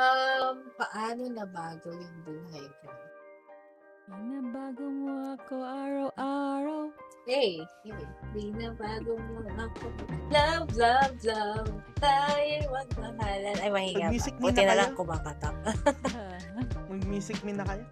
Um, paano nabago yung buhay ko? Binabago mo ako araw-araw. Hey, hey, binabago mo ako. Love, love, love, tayo magmahalan. Ay, mahiga Mag-music pa. me Buti na na lang kumakatak. Mag-music me na kayo.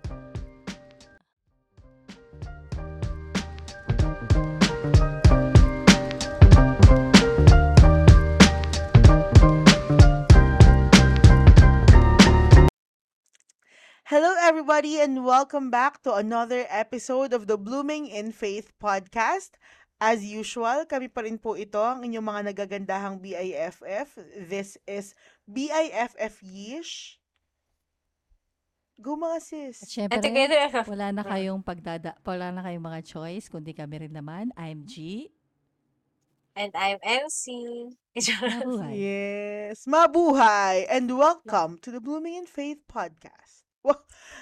Hello, everybody, and welcome back to another episode of the Blooming in Faith podcast. As usual, kami pa rin po ito, ang inyong mga nagagandahang BIFF. This is BIFF Yish. Go mga sis. At syempre, wala na kayong pagdada, wala na kayong mga choice, kundi kami rin naman. I'm G. and I'm MC. Mabuhay. Yes. Mabuhay and welcome to the Blooming in Faith podcast. Wow.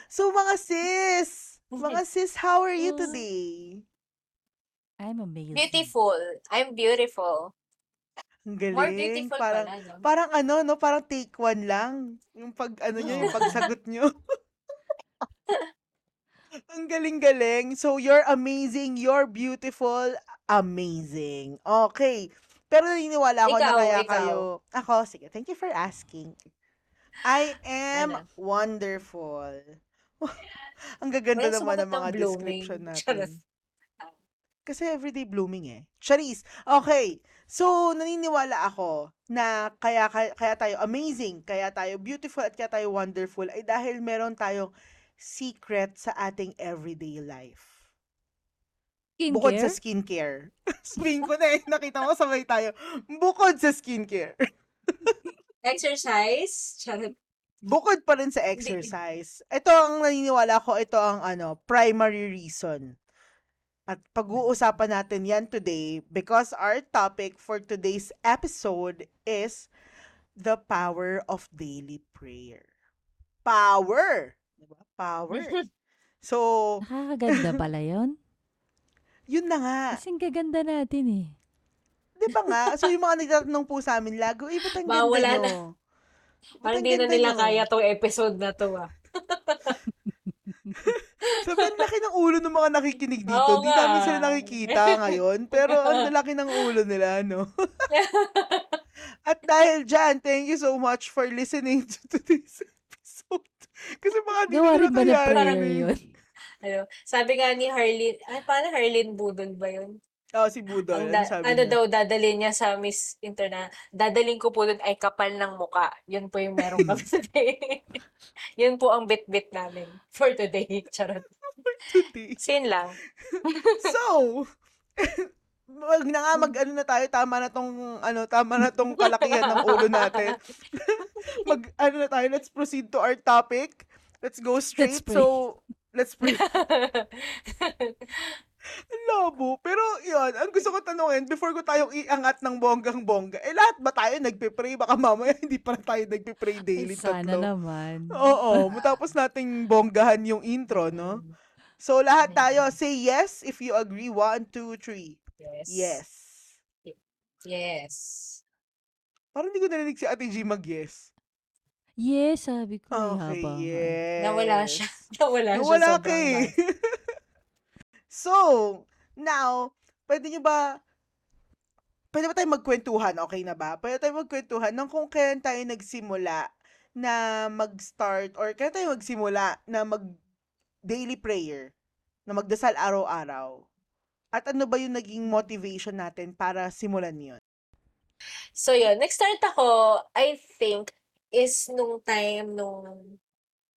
So mga sis, mga sis, how are you today? I'm amazing. beautiful. I'm beautiful. Ang More galing. beautiful parang, pala, no? parang ano, no? Parang take one lang. Yung pag, ano nyo, yung pagsagot nyo. Ang galing-galing. So, you're amazing, you're beautiful, amazing. Okay. Pero naniniwala ako na Ikaw, kaya ikaw. kayo... Ako, sige. Thank you for asking. I am Ano? wonderful. Ang gaganda Well, naman ng mga blooming. description natin. Kasi everyday blooming eh. Charis. Okay. So, naniniwala ako na kaya, kaya, kaya tayo amazing, kaya tayo beautiful, at kaya tayo wonderful ay dahil meron tayong secret sa ating everyday life. Bukod sa Skincare? skincare. Spin ko na eh. Nakita mo, sabay tayo. Bukod sa skincare. Exercise. Charot. Bukod pa rin sa exercise. Ito ang naniniwala ko, ito ang ano, primary reason. At pag-uusapan natin yan today because our topic for today's episode is the power of daily prayer. Power! Diba? Power. So, Nakakaganda pala yun. yun na nga. Kasing gaganda natin eh. Di ba nga? So, yung mga nagtatanong po sa amin lago, eh, ba't ang ganda wala nyo? na. Parang ang di na nila nyo? kaya tong episode na to ah. Sabi, ang laki ng ulo ng mga nakikinig dito. Oo Hindi nga. namin sila nakikita ngayon. Pero ang laki ng ulo nila, no? At dahil dyan, thank you so much for listening to today's episode. Kasi baka di ba na yun? ano, sabi nga ni Harleen, ay, paano Harleen Budol ba yun? Oh, si Budol. Ang Ano da- sabi ano niya? daw, dadalhin niya sa Miss Interna, dadalhin ko po dun ay kapal ng muka. Yun po yung meron kami today. yun po ang bit-bit namin for today. Charot. Today. Sin lang. So, wag na nga mag ano na tayo, tama na tong ano, tama na tong kalakihan ng ulo natin. mag ano na tayo, let's proceed to our topic. Let's go straight. pray. so, let's pray. Labo. Pero yun, ang gusto ko tanungin, before ko tayong iangat ng bonggang-bongga, eh lahat ba tayo nagpe-pray? Baka mamaya hindi pa tayo nagpe-pray Ay, daily sana tatlo. naman. Oo, matapos nating bonggahan yung intro, no? So, lahat tayo, say yes if you agree. One, two, three. Yes. Yes. Yes. Parang hindi ko narinig si Ate G mag-yes. Yes, sabi ko. Okay, yes. Nawala siya. Nawala, siya Nawala ka eh. So, now, pwede nyo ba, pwede ba tayo magkwentuhan? Okay na ba? Pwede tayo magkwentuhan ng kung kailan tayo nagsimula na mag-start or kailan tayo magsimula na mag daily prayer, na magdasal araw-araw. At ano ba yung naging motivation natin para simulan yun? So, yun. Nag-start ako, I think, is nung time nung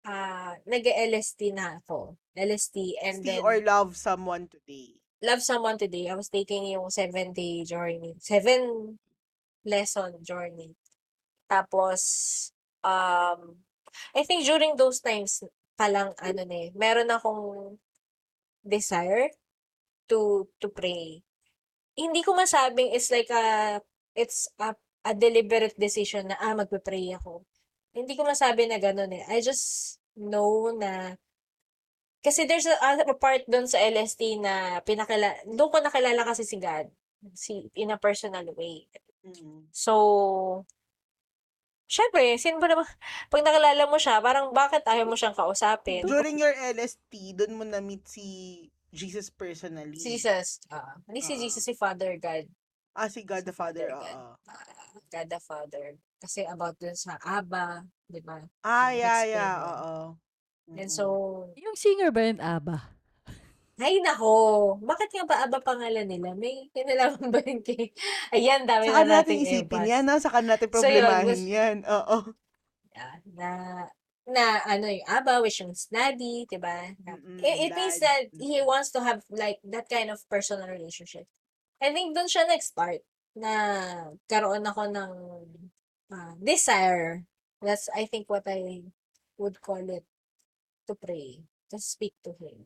ah nag-LST na ako. LST and then or love someone today. love someone today. I was taking yung seven day journey. Seven lesson journey. Tapos, um, I think during those times, palang ano na eh, meron akong desire to to pray. Hindi ko masabing it's like a it's a, a deliberate decision na ah magpe-pray ako. Hindi ko masabi na ganun eh. I just know na kasi there's a, a part doon sa LST na pinakila doon ko nakilala kasi si God si in a personal way. Mm. So syempre, sino ba naman, pag nakilala mo siya, parang bakit ayaw mo siyang kausapin? During your LST, doon mo na-meet si Jesus personally. Si Jesus, ah, hindi si Oo. Jesus, si Father God. Ah, si God the Father, God. oo. Ah, God the Father. Kasi about dun sa Aba, di ba? Ah, Yung yeah, yeah, mo. oo. And so, Yung singer ba yun, ABBA? ay nako, bakit nga ba Aba pangalan nila? May kinalaman ba yun kay... Ayan, dami Saka na natin nating isipin epas. yan, ha? Saka natin So, yun, problemahin gusto- yan. Oo. Ah, na na ano yung ABBA which yung snaddy, 'di ba? Na- Mm-mm, It, it means dad. that he wants to have like that kind of personal relationship. I think doon siya nag-start na karoon ako ng ah, desire. That's I think what I would call it to pray, to speak to him.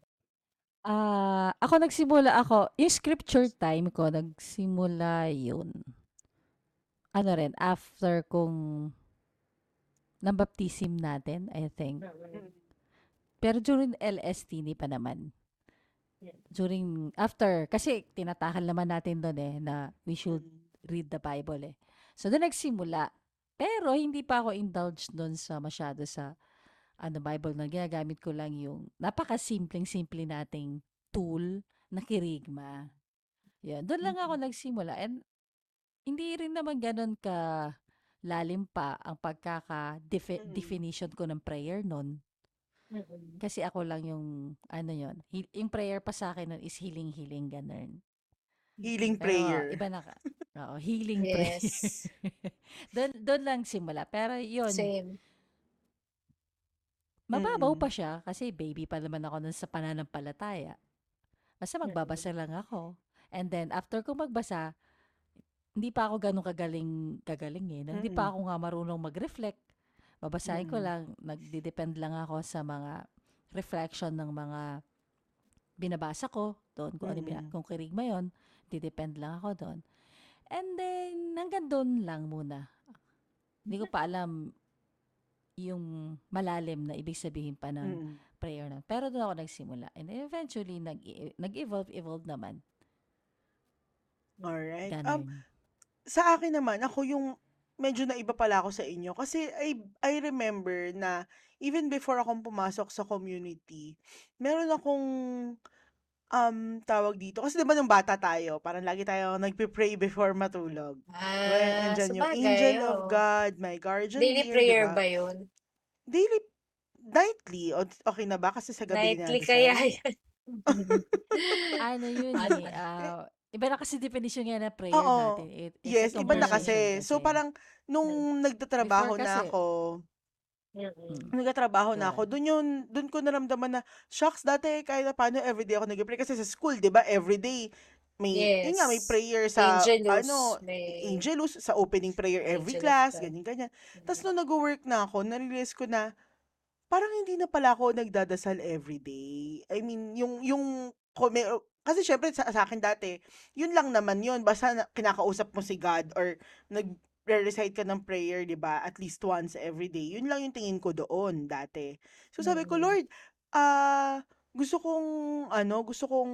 Ah, ako nagsimula ako, yung scripture time ko, nagsimula yun. Ano rin, after kung nabaptism natin, I think. Pero during LST, hindi pa naman. During, after, kasi tinatakal naman natin doon eh, na we should read the Bible eh. So, doon nagsimula. Pero, hindi pa ako indulged doon sa masyado sa ano Bible na ginagamit ko lang yung napaka-simpleng-simple nating tool na kirigma. Yan. Doon lang ako nagsimula. And hindi rin naman ganun ka lalim pa ang Mm. pagkaka-definition ko ng prayer noon. Mm-mm. Kasi ako lang yung, ano yon yung prayer pa sa akin nun is healing-healing, ganun. Healing Pero, prayer. iba na ka. Oo, healing prayer. Yes. doon, doon lang simula. Pero yun, Same. mababaw pa siya kasi baby pa naman ako nun sa pananampalataya. Basta magbabasa lang ako. And then, after ko magbasa, hindi pa ako ganun kagaling, kagaling eh. Hindi pa Mm-mm. ako nga marunong mag-reflect. Babasahin ko Mm. lang, nagdi-depend lang ako sa mga reflection ng mga binabasa ko doon. Kung, ano, yung kung kirigma yun, didepend lang ako doon. And then, hanggang doon lang muna. Hindi ko pa alam yung malalim na ibig sabihin pa ng Mm. prayer na. Pero doon ako nagsimula. And then eventually, nag, nag-evolve, evolve naman. Alright. Um, Ganun. sa akin naman, ako yung medyo naiba pala ako sa inyo. Kasi I, I remember na even before akong pumasok sa community, meron akong um, tawag dito. Kasi diba nung bata tayo, parang lagi tayo nagpe-pray before matulog. Well, Ah, andyan yung sabagay, angel of oo. God, my guardian Daily dear, prayer diba? ba yun? Daily, nightly. O, okay na ba? Kasi sa gabi Nightly dinadasal. kaya yan. ano yun eh. ah, iba na kasi definition nga na prayer Oo. natin. It, Yes, iba na kasi. So parang nung nagtatrabaho na ako, Mm-mm. nagtatrabaho na ako, dun yun, dun ko naramdaman na, shucks, dati kahit na paano everyday ako nag-pray. Kasi sa school, di ba, everyday, may, yun nga, may Yes. prayer sa, Angelus, ano, may- Angelus, sa opening prayer every Angel of class, ganyan, ganyan. Tapos nung nag-work na ako, narealize ko na, parang hindi na pala ako nagdadasal everyday. I mean, yung, yung, kasi syempre sa, sa akin dati, yun lang naman yun. Basta na, kinakausap mo si God or nag, recite ka ng prayer, di ba? At least once every day. Yun lang yung tingin ko doon dati. So sabi ko, Mm. Lord, ah, gusto kong, ano, gusto kong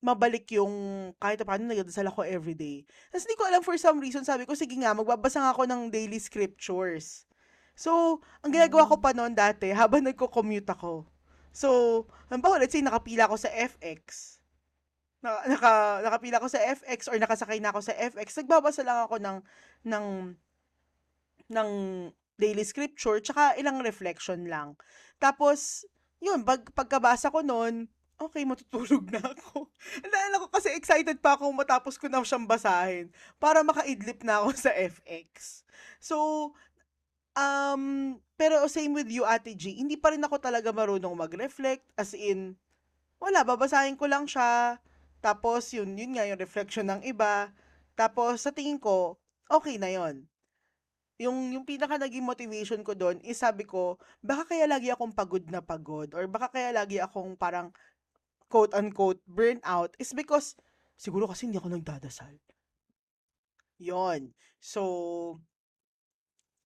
mabalik yung kahit paano nagdadasal ako everyday. Tapos hindi ko alam for some reason, sabi ko, sige nga, magbabasa nga ako ng daily scriptures. So, ang ginagawa ko pa noon dati, habang nagko-commute ako. So, halimbawa, let's say, nakapila ako sa FX. Naka, naka, nakapila ako sa FX or nakasakay na ako sa FX, nagbabasa lang ako ng, ng, ng daily scripture, tsaka ilang reflection lang. Tapos, yun, pag, pagkabasa ko noon, okay, matutulog na ako. Naalala ko kasi excited pa ako matapos ko na siyang basahin para makaidlip na ako sa FX. So, um, pero same with you, Ate G, hindi pa rin ako talaga marunong mag-reflect, as in, wala, babasahin ko lang siya, tapos yun, yun nga yung reflection ng iba, tapos sa tingin ko, okay na yon yung, yung pinaka naging motivation ko doon is sabi ko, baka kaya lagi akong pagod na pagod or baka kaya lagi akong parang quote-unquote burnout is because siguro kasi hindi ako nagdadasal. Yon. So,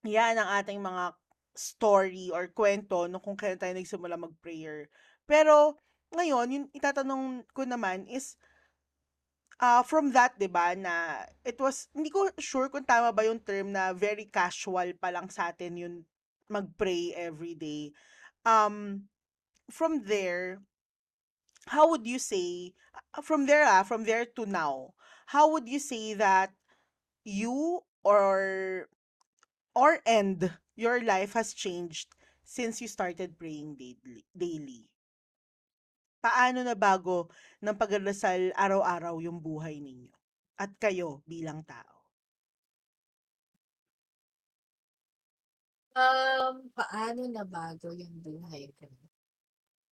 yan ang ating mga story or kwento no kung kailan tayo nagsimula mag-prayer. Pero, ngayon, yung itatanong ko naman is, ah, from that, 'di ba, na it was hindi ko sure kung tama ba yung term na very casual pa lang sa atin yun mag-pray every day. Um, from there, how would you say, ah, from there ah, from there to now, how would you say that you or or end your life has changed since you started praying daily? daily? Paano nabago ng pagdarasal araw-araw yung buhay ninyo at kayo bilang tao? Um, paano nabago yung buhay ko?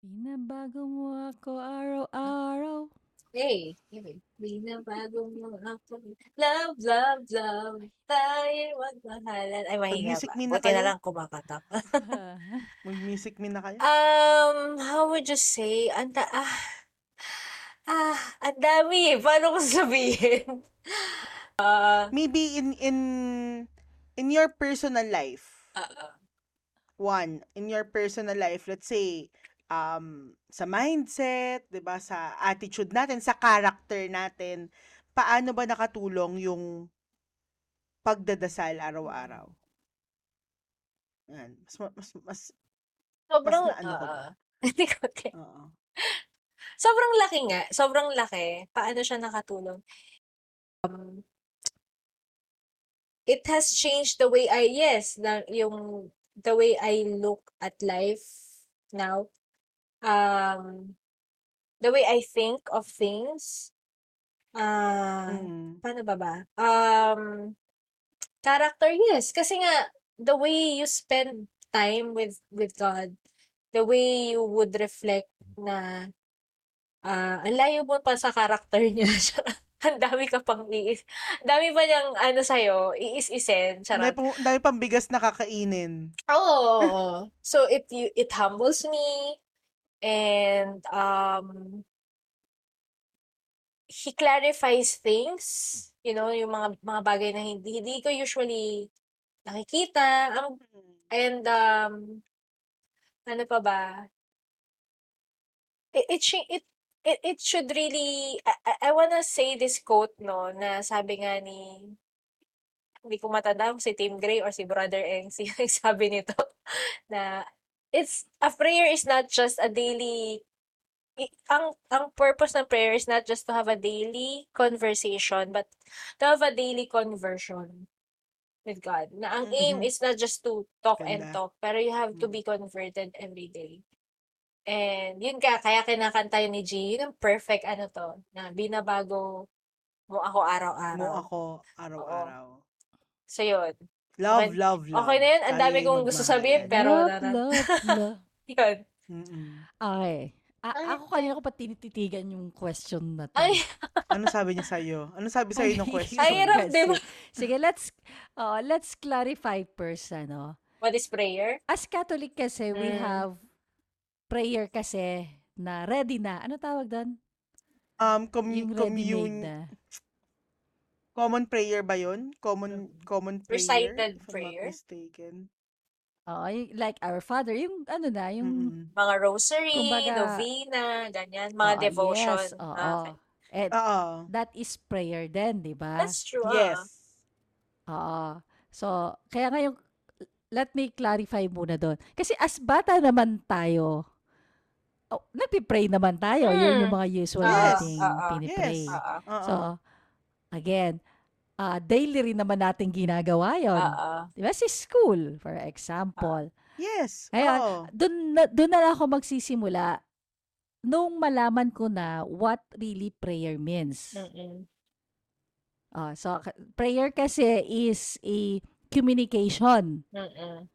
Binabago mo ako araw-araw. Hey, hey, binabago mo ako. Love, love, love. Tayo magmahalan. Ay, mahinga Mag-music ba? me na Buti na kayo. lang kumakatak. Mag-music me na kayo? um, how would you say? Anda, ah, ah, ang dami eh. Paano ko sabihin? Ah, Maybe in in in your personal life. ah, ah. One, in your personal life, let's say, um, sa mindset, 'di ba, sa attitude natin, sa character natin, paano ba nakatulong yung pagdadasal araw-araw? Yan. Mas, ma- mas, mas, sobrang, na ano ah, hindi ko get. oo. Sobrang laki nga. Sobrang laki. Paano siya nakatulong? Um, it has changed the way I, yes, na, yung, the way I look at life now. Um, the way I think of things. Ah, Mm. paano ba ba? Um, character, yes. Kasi nga, the way you spend time with with God, the way you would reflect na ah ang layo mo pa sa character niya. ang dami ka pang iis. Ang dami pa niyang ano sa'yo, iis-isen. Dami Charot. pang, dami pang bigas na kakainin. Oo. so it you it humbles me and um he clarifies things, you know, yung mga mga bagay na hindi hindi ko usually nakikita. Ang and um ano pa ba? It it it it, it should really I, I I wanna say this quote no na sabi nga ni hindi ko matanda kung si Tim Gray or si Brother Eng si sabi nito na it's a prayer is not just a daily ang ang purpose ng prayer is not just to have a daily conversation but to have a daily conversion with God. Na ang aim Mhm. is not just to talk and Ganda. talk, pero you have to be converted every day. And yun ka, kaya kinakanta yun ni G, yun ang perfect ano to, na binabago mo ako Mo araw-araw. ako araw-araw. So yun. Love, Okay, love, love. okay na yun. Ang dami kong gusto sabihin, pero love, na, na, love, love. yun. Mm-mm. Okay. A- Ay. ako kanina ko pa tinititigan yung question na to. Ay, Ano sabi niya sa'yo? Ano sabi sa'yo ng question? Ay, hirap, di ba? Sige, let's uh, let's clarify first, ano. What is prayer? As Catholic kasi, we Mm. have prayer kasi na ready na. Ano tawag doon? Um, com- Yung commune, ready-made na. Common prayer ba yun? Common, common prayer? Recited if I'm prayer? not mistaken. Oo, yung, like Our Father, yung ano na, yung Mm-mm. Mga rosary, Kumbaga- novena, ganyan. Mga Oo, devotion. Yes, oo. Ah, okay. And Oo. that is prayer din, di ba? That's true. Yes. Oo. So, kaya ngayon, let me clarify muna doon. Kasi as bata naman tayo, oh, nagpipray naman tayo. Yun yung Mm. mga usual Yes. nating Oo. pinipray. Yes. Ah, ah. Oo. So, again, ah daily rin naman natin ginagawa yon. Ah, ah. Di ba? Si school, for example. yes. Kaya, Oo. Doon na, na ako magsisimula nung malaman ko na what really prayer means. Mm-mm. Ah, so, prayer kasi is a communication. Mm-mm.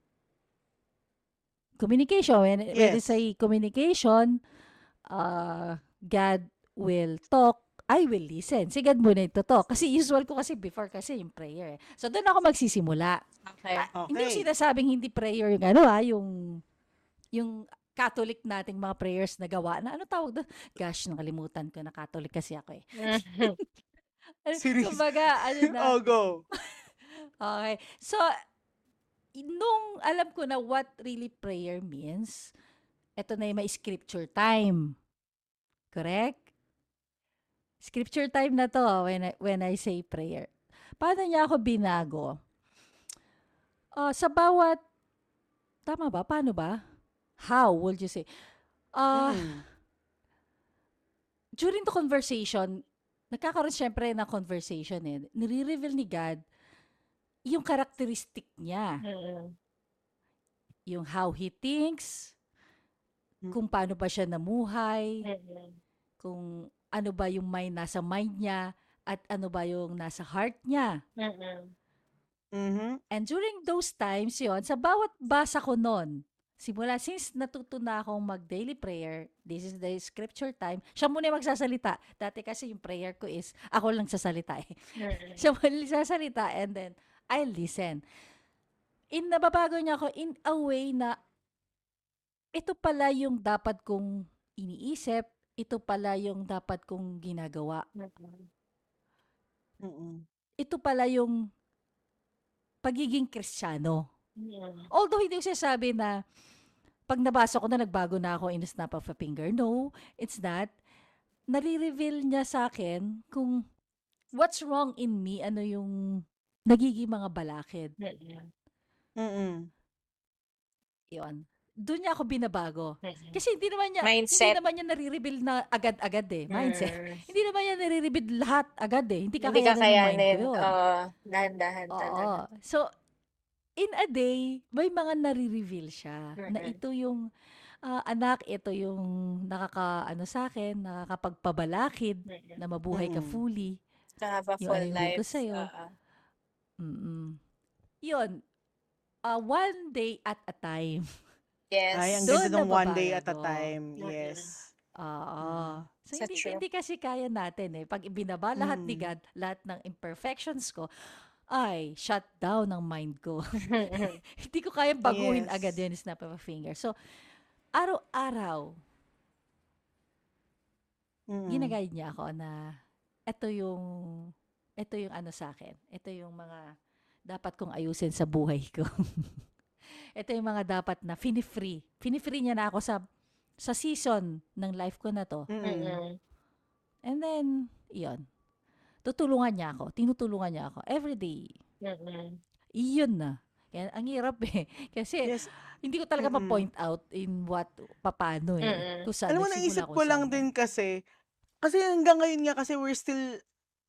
Communication. When, when Yes. it's a communication, uh, God will talk, I will listen. Si God muna ito talk. Kasi usual ko kasi before kasi yung prayer. eh. So, doon ako magsisimula. Okay. Hindi ko Okay. sinasabing hindi prayer yung ano ha, yung, yung Catholic nating mga prayers na gawa na, ano tawag doon? Gosh, nakalimutan ko na Catholic kasi ako eh. Ano, Serious? Kumbaga, ano na, Oh, go. Okay. So, nung alam ko na what really prayer means, eto na yung may scripture time. Correct? Scripture time na to when I, when I say prayer. Paano niya ako binago? Ah, sa bawat, tama ba? Paano ba? How would you say? Mm. during the conversation, nagkakaroon syempre ng conversation eh. Nire-reveal ni God yung characteristic niya. Mm-mm. Yung how he thinks, Mm. kung paano ba siya namuhay, kung ano ba yung may nasa mind niya, at ano ba yung nasa heart niya. Mm-mm. Mhm. And during those times yon sa bawat basa ko nun, simula since natuto na akong mag-daily prayer, this is the scripture time, siya muna yung magsasalita. Dati kasi yung prayer ko is, ako lang sasalita eh. Mm-mm. Siya muna yung sasalita and then, I listen. In nababago niya ako in a way na ito pala yung dapat kong iniisip, ito pala yung dapat kong ginagawa. Mm-mm. Mm-mm. Ito pala yung pagiging kristyano. Mm-mm. Although hindi ko sinasabi na pag nabasa ko na nagbago na ako in a snap of a finger. No, it's not. Nare-reveal niya sa akin kung what's wrong in me, ano yung nagiging mga balakid. Mm-mm. Mm-mm. Yun. Doon niya ako binabago. Mm-mm. Kasi hindi naman niya, Mindset. hindi naman niya nare-reveal na agad-agad eh. Mindset. Mm. Hindi naman niya nare-reveal lahat agad eh. Hindi Hindi kakayanin mind kakayanin. Oo. dahan-dahan Oo. talaga. So, in a day, may mga nare-reveal siya na Mm-mm. ito yung ah, anak, ito yung nakaka ano sa akin, nakakapagpabalakid Mm-mm. na mabuhay ka Mm-mm. fully. To have a Yung full yung ko life. sa'yo. Oo. Mm. Yun. ah, one day at a time. Yes. Ay, ang Doon ganda ng one day at a time. Mm-mm. Yes. Oo. So, Sa hindi, true. hindi kasi kaya natin eh. Pag ibinaba lahat ni Mm. God, lahat ng imperfections ko, ay, shut down ang mind ko. hindi ko kayang baguhin Yes. agad yun, snap of a finger. So, araw-araw, Mm-mm. ginaguide niya ako na ito yung ito yung ano sa akin. Ito yung mga dapat kong ayusin sa buhay ko. ito yung mga dapat na fini-free. Fini-free niya na ako sa sa season ng life ko na to. Mm-mm. And then, iyon. Tutulungan niya ako. Tinutulungan niya ako. Every day. Mm-mm. Iyon na. Kaya, ang hirap eh. Kasi, Yes. hindi ko talaga Mm-mm. ma-point out in what, papano eh. Mm-mm. Kung saan Alam mo, naisip ko lang saan. din kasi, kasi hanggang ngayon nga kasi we're still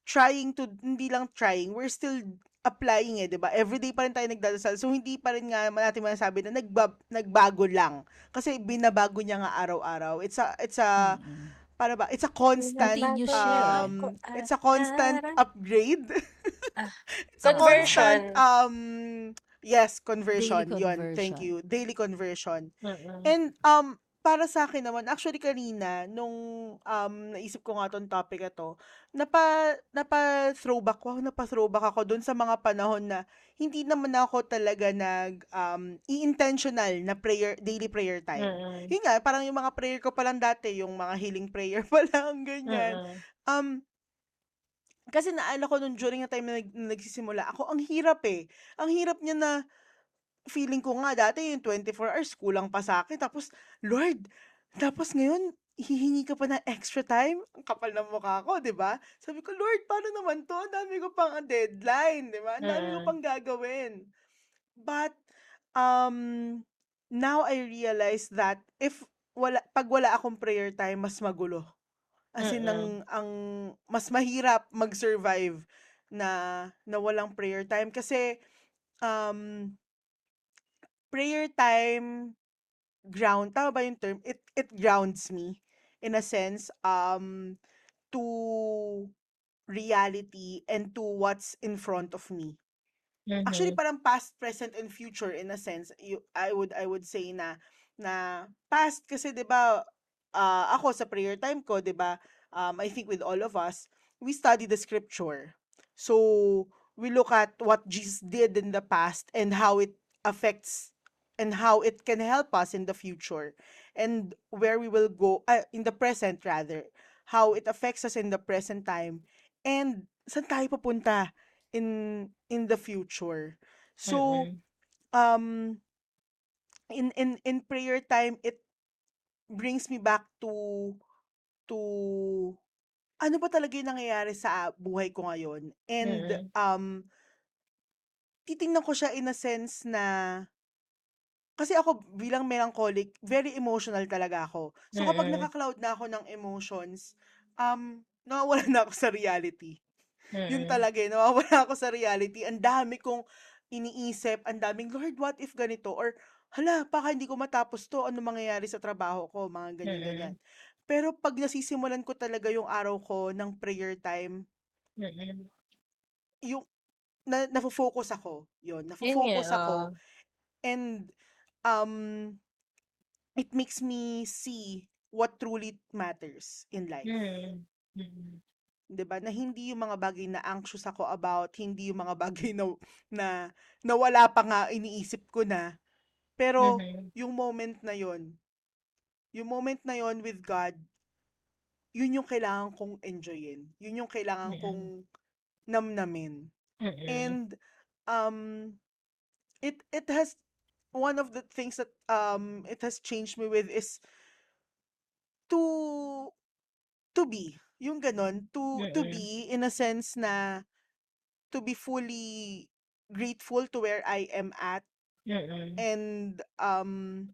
trying to, hindi lang trying, we're still applying eh, di ba? Everyday pa rin tayo nagdadasal. So, hindi pa rin nga natin masasabi na nagba, nagbago lang. Kasi binabago niya nga araw-araw. It's a, it's a, Mm-mm. para ba? It's a constant, um, it's a constant upgrade. Ah, it's a conversion. constant, um, yes, conversion. Daily Yun, thank conversion. you. Daily conversion. Mm-mm. And um para sa akin naman, actually kanina nung um naisip ko nga tong topic na to, napa napa throwback ko, napa throwback ako dun sa mga panahon na hindi naman ako talaga nag um i-intentional na prayer daily prayer time. Mm-mm. Yun nga, parang yung mga prayer ko pa lang dati, yung mga healing prayer pa lang, ganyan. Mm-mm. Um, kasi naala ko nung during na time na, nag, na nagsisimula ako, ang hirap eh. Ang hirap niya na feeling ko nga dati yung 24 hours kulang pa sa akin. Tapos, Lord, tapos ngayon, hihingi ka pa ng extra time? Ang kapal ng mukha ko, di ba? Sabi ko, Lord, paano naman to? Ang dami ko pang deadline, di ba? Ang dami ko Mm. pang gagawin. But, um, now I realize that if wala, pag wala akong prayer time, mas magulo. As in, ang, Mm-mm. ang mas mahirap mag-survive na, na walang prayer time. Kasi, um, prayer time ground, tama ba yung term? It, it grounds me in a sense um, to reality and to what's in front of me. Actually, Mhm. parang past, present, and future in a sense. You, I would I would say na na past kasi 'di ba ah, ako sa prayer time ko, 'di ba? Um, I think with all of us, we study the scripture. So, we look at what Jesus did in the past and how it affects and how it can help us in the future and where we will go uh, in the present rather how it affects us in the present time and saan tayo papunta in in the future so Mm-mm. um in in in prayer time it brings me back to to ano ba talaga yung nangyayari sa buhay ko ngayon? And, Mm. um, titingnan ko siya in a sense na kasi ako bilang melancholic, very emotional talaga ako. So, kapag Mm. naka-cloud na ako ng emotions, um, nawawala na ako sa reality. Yun Mm. talaga eh, nawawala ako sa reality. Ang dami kong iniisip, ang daming, Lord, what if ganito? Or, hala, baka hindi ko matapos to, ano mangyayari sa trabaho ko, mga ganyan-ganyan. Mm. Pero pag nasisimulan ko talaga yung araw ko ng prayer time, Mm. yung na, nafo-focus ako. Yun, nafo-focus ako. oo. And, um, it makes me see what truly matters in life. Mm. Mm. 'Di ba? Na hindi yung mga bagay na anxious ako about, hindi yung mga bagay na na, na wala pa nga iniisip ko na. Pero Mhm. yung moment na yon, yung moment na yon with God, yun yung kailangan kong enjoyin. Yun yung kailangan Mm. kong namnamin. Mm. And um it it has one of the things that um it has changed me with is to to be yung ganon to to Mm. be in a sense na to be fully grateful to where I am at Mm. and um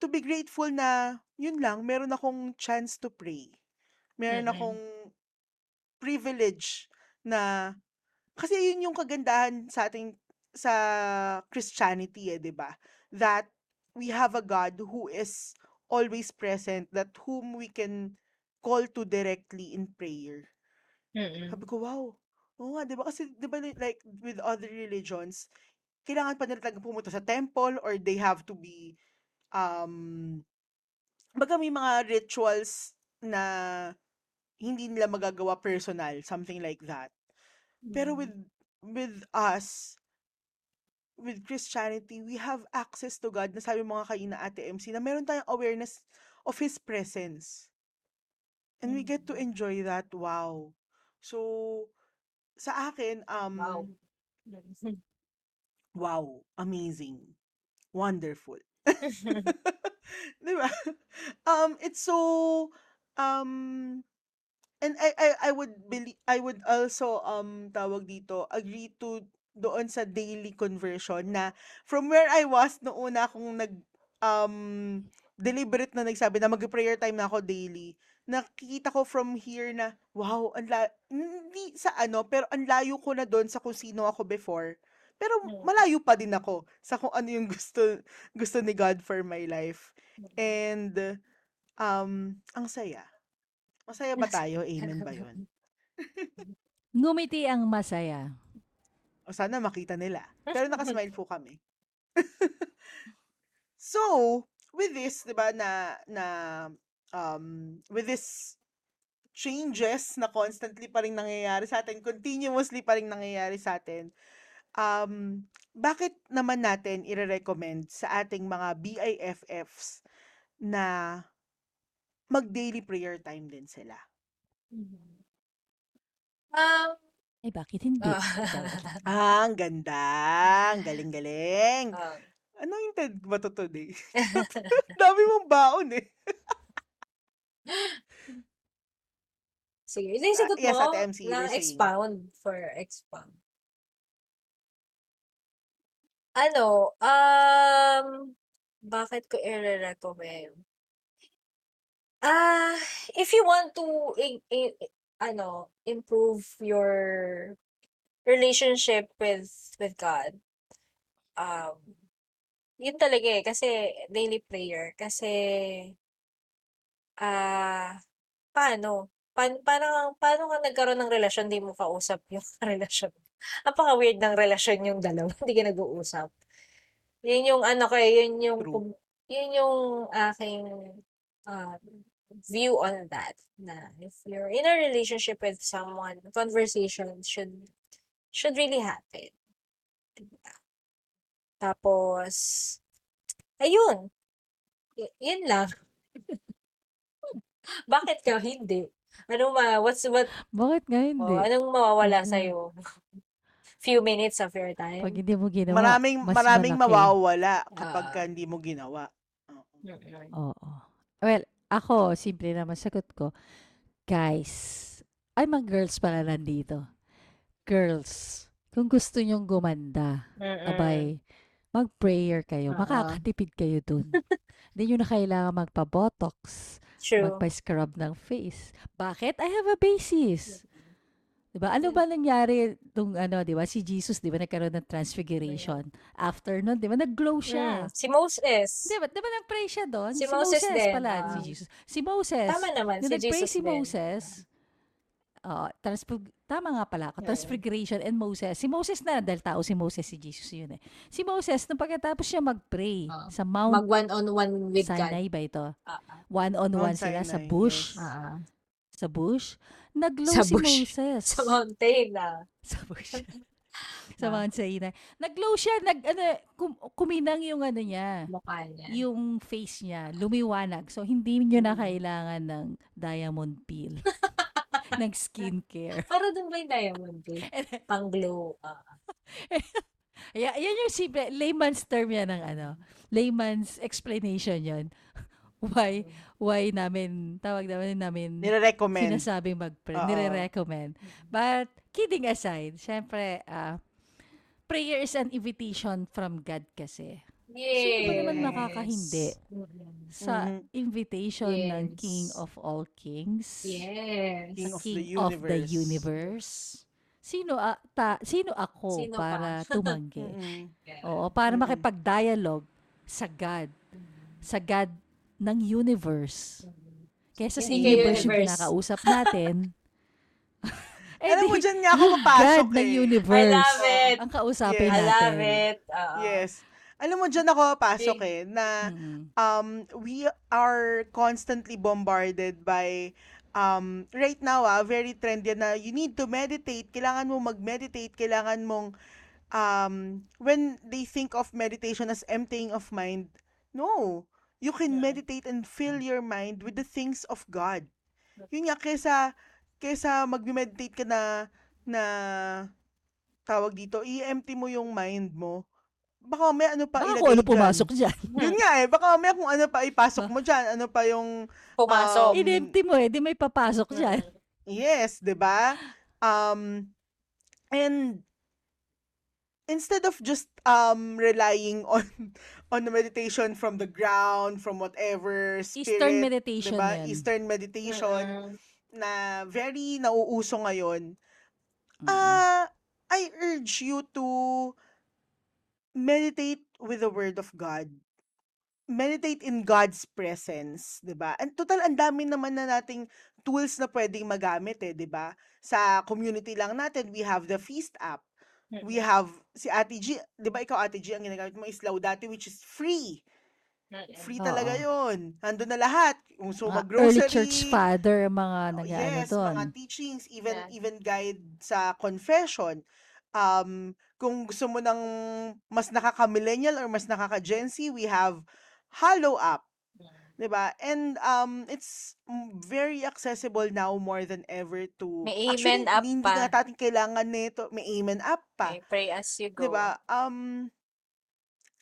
to be grateful na yun lang meron akong chance to pray meron Mm. akong privilege na kasi yun yung kagandahan sa ating sa Christianity eh, 'di ba? That we have a God who is always present, that whom we can call to directly in prayer. Mm. Sabi ko, wow. Oo nga, 'di ba? Kasi 'di ba li- like with other religions, kailangan pa nila talaga pumunta sa temple or they have to be um baga may mga rituals na hindi nila magagawa personal, something like that. Pero with Mm. with us, with Christianity, we have access to God na sabi mo nga kanina Ate MC na meron tayong awareness of His presence. And we get to Mm. enjoy that. Wow. So, sa akin, Wow. um, Mm. wow, amazing, wonderful. Di ba? Um, it's so, um, and I, I, I would believe, I would also, um, tawag dito, agree to doon sa daily conversion na from where I was noong una akong nag, um, deliberate na nagsabi na mag-prayer time na ako daily, nakikita ko from here na, wow, ang la- hindi sa ano, pero ang layo ko na doon sa kung sino ako before. Pero Mm. malayo pa din ako sa kung ano yung gusto gusto ni God for my life. And um ang saya. Masaya ba tayo? Amen ba 'yun? Ngumiti ang masaya. O sana makita nila. Pero nakasmile po kami. so, with this, 'di ba, na na um with this changes na constantly pa rin nangyayari sa atin, continuously pa rin nangyayari sa atin, um, bakit naman natin ire-recommend sa ating mga BIFFs na mag-daily prayer time din sila? Mhm. Um, Eh, bakit hindi? ah, Charot. Ah, ang ganda. Ang galing-galing. um, Ano yung TED ba to today? Dami mong baon eh. sige, ito yung Ah, sagot yes, mo Ate MC, you na were saying. expound for expound. Ano, um, bakit ko i-recommend? Ah, if you want to i- i- ano, improve your relationship with with God, um, yun talaga eh, kasi daily prayer, kasi ah, paano? Paano, paano, paano ka nagkaroon ng relasyon, di mo kausap yung relasyon? Napaka-weird ng relasyon yung dalawa, hindi ka nag-uusap. Yun yung ano ko eh, yun yung, True. yun yung aking ah, view on that. Na if you're in a relationship with someone, conversation should should really happen. Diba? Tapos, ayun. Y- yun lang. Bakit ka hindi? Ano ma, what's, what, Bakit nga hindi? oh, anong mawawala Mm-mm. sa'yo? Few minutes of your Pag time? hindi mo ginawa, Maraming mas maraming malaki. mawawala kapag ka hindi mo ginawa. Oo. Mm-mm. Oo. Well, ako, simple naman sagot ko. Guys, ay mga girls pala nandito. Girls, kung gusto nyong gumanda, Mm-mm. abay, mag-prayer kayo. Oo. Makakatipid kayo dun. Hindi nyo na kailangan magpa-botox, True. magpa-scrub ng face. Bakit? I have a basis. Diba? Ano ba nangyari nung ano, di ba? Si Jesus, di ba, nagkaroon ng transfiguration. After nun, di ba, nag-glow siya. Mm. Si Moses. Di ba, di ba nag-pray siya doon? Si Moses din, pala, si ah. Jesus. Si Moses. Tama naman, si nag-pray Jesus si din. Moses, oo, transfig- tama nga pala ako, Yeah. transfiguration and Moses. Si Moses na, dahil tao si Moses, si Jesus yun eh. Si Moses, nung pagkatapos siya mag-pray Oo. sa Mount Mag one-on-one with God. Sinai ba ito? Ah. One-on-one Mount sila sa Sinai, bush. yes. Ah. Sa bush. Nag-glow Sa si bush. Moses. Sa mountain ah. sa bush. sa Ah. Mount Sinai. Nag-glow siya, nag, ano, kum- kuminang yung ano niya. Mukha niya. yung face niya, lumiwanag. So, hindi nyo na kailangan ng diamond peel. ng skincare. Para dun ba yung diamond pin? Pang glow. Ah. Ay, yan yung simple, layman's term yan ng ano, layman's explanation yan. Why, why namin, tawag namin namin, Nire-recommend. sinasabing mag-pray, Oo. nire-recommend. But, kidding aside, syempre, ah, prayer is an invitation from God kasi. Yes. Sino ba naman makakahindi sa Mhm. invitation ng Yes. King of all kings? Yes. King of the King of the universe. universe. Sino a- ta, sino ako Sino para tumanggi? Mm-mm. Oo, para Mm-mm. makipag-dialogue sa God, sa God ng universe. Kesa sa Hindi kay universe yung universe. kinakausap natin. eh, Alam mo, di, dyan nga ako papasok God ng eh. I universe. love it. Ang kausapin Yes. I natin. love it. Oo. Yes. Alam mo, dyan ako papasok eh, na um, we are constantly bombarded by um, right now ah, very trendy na you need to meditate, kailangan mo mag-meditate, kailangan mong um, when they think of meditation as emptying of mind, no. You can Yeah. meditate and fill your mind with the things of God. Yun nga, kesa, kesa mag-meditate ka na, na, tawag dito, i-empty mo yung mind mo, baka may ano pa Baka ilagay ano dyan. pumasok dyan. Yun nga eh, baka may kung ano pa ipasok mo dyan, ano pa yung, Pumasok. Um, In-empty mo eh, di may papasok dyan. yes, 'di ba? Um, and instead of just um relying on on the meditation from the ground, from whatever spirit, Eastern meditation 'di ba? yan. Eastern meditation Mm-mm. na very nauuso ngayon. Mm-mm. Ah, I urge you to meditate with the word of God. Meditate in God's presence, 'di ba? And total ang dami naman na nating tools na pwedeng magamit eh, 'di ba? Sa community lang natin, we have the Feast app. We have si Ate G, 'di ba ikaw Ate G ang ginagamit mo is Laudate which is free. Mm-mm. Free Oo. talaga 'yon. Andun na lahat. Kung so Mga mag-grocery, early church father, mga Oh, nag-ano yes, doon. mga teachings, even Yeah. even guide sa confession. Um, kung gusto mo ng mas nakaka-millennial or mas nakaka-Gen Z, we have Hollow app, 'di ba? And um it's mm, very accessible now more than ever to May Actually, Amen app hindi pa. na natin kailangan nito. May Amen app pa. Okay, pray as you 'Di go. ba? Um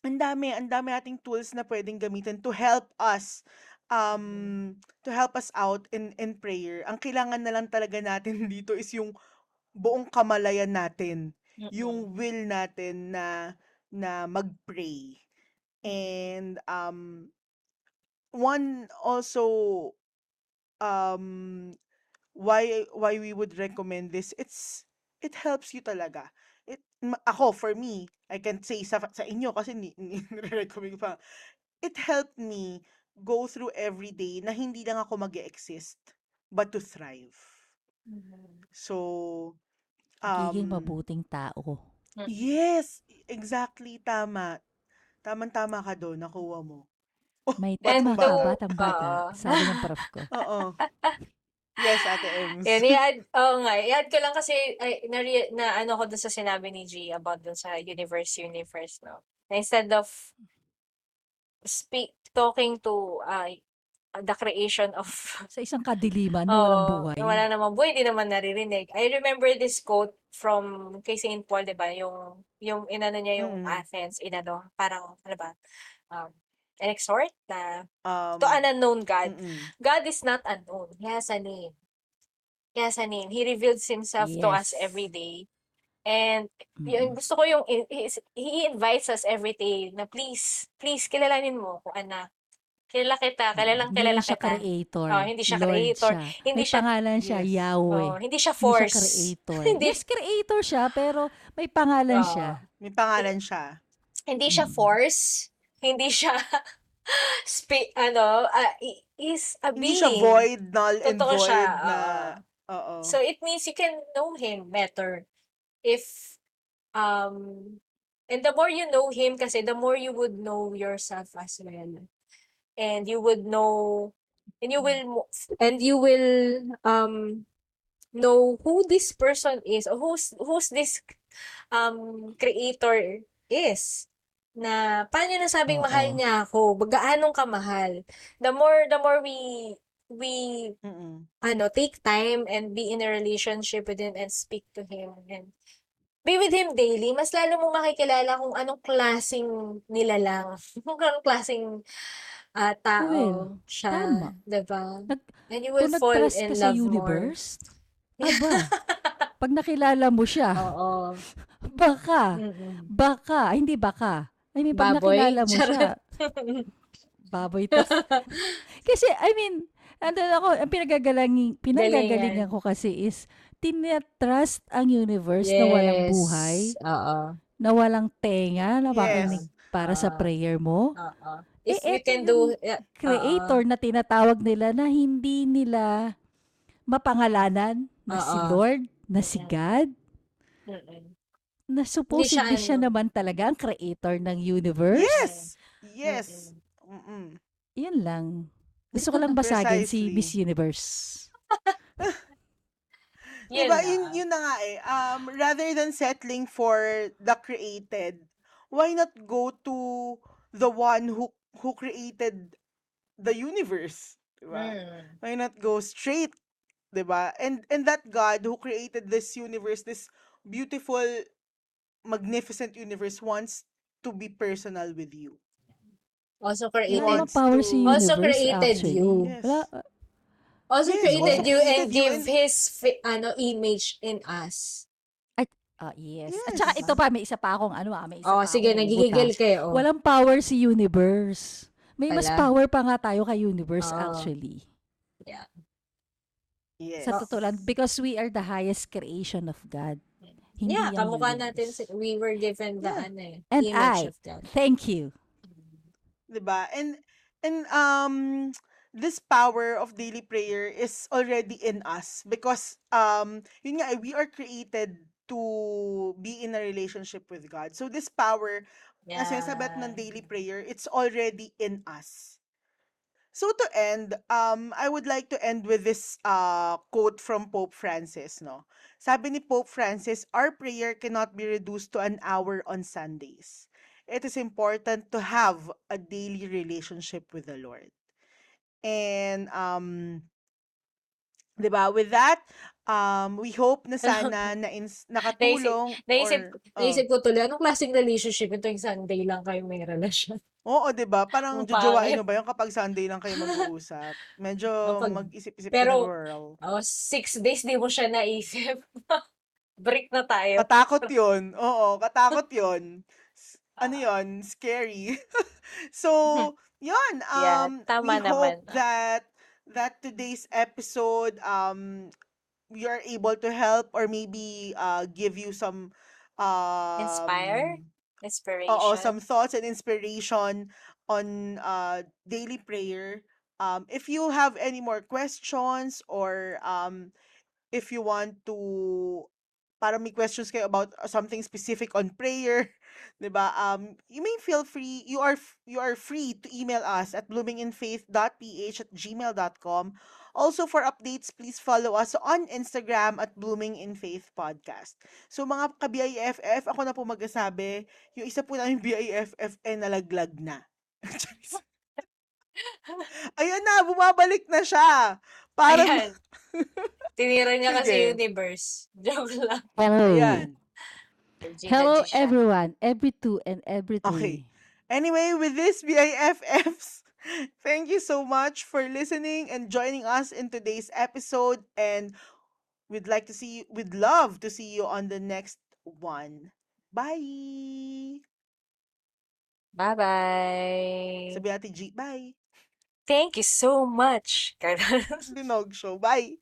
ang dami, ang dami ating tools na pwedeng gamitin to help us um to help us out in in prayer. Ang kailangan na lang talaga natin dito is yung buong kamalayan natin, Mm-mm. yung will natin na na mag-pray. And um one also um why why we would recommend this it's it helps you talaga it ako for me I can say sa sa inyo kasi ni, ni recommend pa it helped me go through every day na hindi lang ako mag exist but to thrive Mhm. so Magiging um mabuting tao. Mm-mm. yes exactly tama tamang-tama ka doon nakuha mo May And tama to- ka, batang-bata. oo. Sabi ng prof ko. oo yes ate Ems Yan, i-add, oo nga, i-add ko lang kasi, ay, na, na ano ko dun sa sinabi ni G about dun sa universe, universe, no? Na instead of speak, talking to uh, the creation of Sa isang kadiliman na walang Oo, buhay. wala namang buhay, di naman naririnig. I remember this quote from kay St. Paul, di ba? Yung, yung inano niya yung Mm. Athens, inano, parang, ano ba? Um, an exhort na um to an unknown God. mm-mm. God is not unknown. He has a name. He has a name. He reveals himself to us Yes. every day. And Mm. yung gusto ko yung he invites us every day na please, please kilalanin mo ko anak. Kilala kita, kilalang Hindi kilala siya kita. creator. Oh, hindi siya Lord creator. siya. Hindi May siya pangalan siya, Yes. Yahweh. oh, hindi siya Hindi siya force. creator. Hindi- Yes, creator siya, pero may pangalan Oo. siya. May pangalan siya. Hindi siya Mm. force. Hindi siya spi- ano, i- is a Hindi being. siya void, null and Totoo void siya, na oo. So it means you can know him better if um and the more you know him kasi the more you would know yourself as well. And you would know and you will and you will um know who this person is or who's who's this um creator is na paano nasabing mahal Oo. niya ako gaano ka mahal the more the more we we Mm-mm. ano, take time and be in a relationship with him and speak to him and be with him daily, mas lalo mo makikilala kung anong klaseng nilalang, kung anong klaseng ah, tao Well, siya, tama. diba? Nag- And you will Kung fall nag-trust in ka sa love more. universe, aba, pag nakilala mo siya, Oo. baka, Mm-mm. baka, ay, hindi baka. I mean, pag Baboy? nakilala mo siya, baboy to. kasi, I mean, ano ako, ang pinagagaling, pinagagalingan Galingan. ko kasi is, tinatrust ang universe na walang buhay, Oo. na walang tenga, na Yes. makinig para sa prayer mo. Oo. Eh, If you eto can do, yeah, creator na tinatawag nila na hindi nila mapangalanan na si Oo. Lord, na si Mm. God, Mm-mm. Na supposedly siya, ano. naman talaga ang creator ng universe. Yes. Yes. Mm-mm. Yan lang. Gusto ko lang basagin si Precisely. Miss Universe. Yun Diba, na. yun, yun na nga eh. Um, rather than settling for the created, why not go to the one who who created the universe? Diba? Mm. Why not go straight? Diba? And and that God who created this universe, this beautiful, magnificent universe wants to be personal with you. Also created. wants power to- si universe Also created actually. you. Yes. Wala, Also Yes, created also you and created you give and- his fi- ano image in us. ah, yes. At Yes. saka ito pa, may isa pa akong ano ah, may isa Oh, pa sige, nagigigil butas. kayo. Oh. Walang power si universe. May mas Wala. power pa nga tayo kay universe Oo. actually. Yes. Sa totoo lang, because we are the highest creation of God. Hindi yeah, kamukha natin, si- we were given the Yeah. ano eh, And image I, of God. thank you. 'di ba? And and um this power of daily prayer is already in us because um yun nga eh, we are created to be in a relationship with God. So this power, as sinasabi natin ng daily prayer, it's already in us. So to end, um I would like to end with this uh quote from Pope Francis, no. Sabi ni Pope Francis, our prayer cannot be reduced to an hour on Sundays it is important to have a daily relationship with the Lord. And um 'di ba with that um we hope na sana na ins- nakatulong Naisip, or naisip ko tuloy, anong klaseng relationship ito yung Sunday lang kayo may relasyon? Oo, 'di ba? Parang Ang jojowain pangit. mo ba 'yung kapag Sunday lang kayo mag-uusap? Medyo Kapag- mag-isip-isip pero- ka ng girl. Oh, six days, di mo siya naisip. Break na tayo. Katakot 'yun. Oo, katakot 'yun. S- Ano Ah. 'yun? Scary. so, 'yun. Yeah, Um tama we hope naman. that that today's episode um we are able to help or maybe uh give you some um Inspire? Inspiration. Oo, some thoughts and inspiration on uh daily prayer. Um if you have any more questions or um if you want to para may questions kayo about something specific on prayer, 'di ba? Um you may feel free, you are you are free to email us at bloominginfaith.ph at gmail.com. Also for updates, please follow us on Instagram at Blooming in Faith Podcast. So mga ka-BIFF, ako na po magsasabi, yung isa po namin BIFF ay nalaglag na. Ayan na, bumabalik na siya. Parang, Ayan. Tinira niya kasi Sige. universe. Joke lang. Hello. ayan. Hello everyone, every two and every three. Okay. Anyway, with this BIFFs, thank you so much for listening and joining us in today's episode. And We'd like to see you, we'd love to see you on the next one. Bye! Bye-bye. Sabi natin G, bye! Thank you so much. Ganun. Linog show, bye!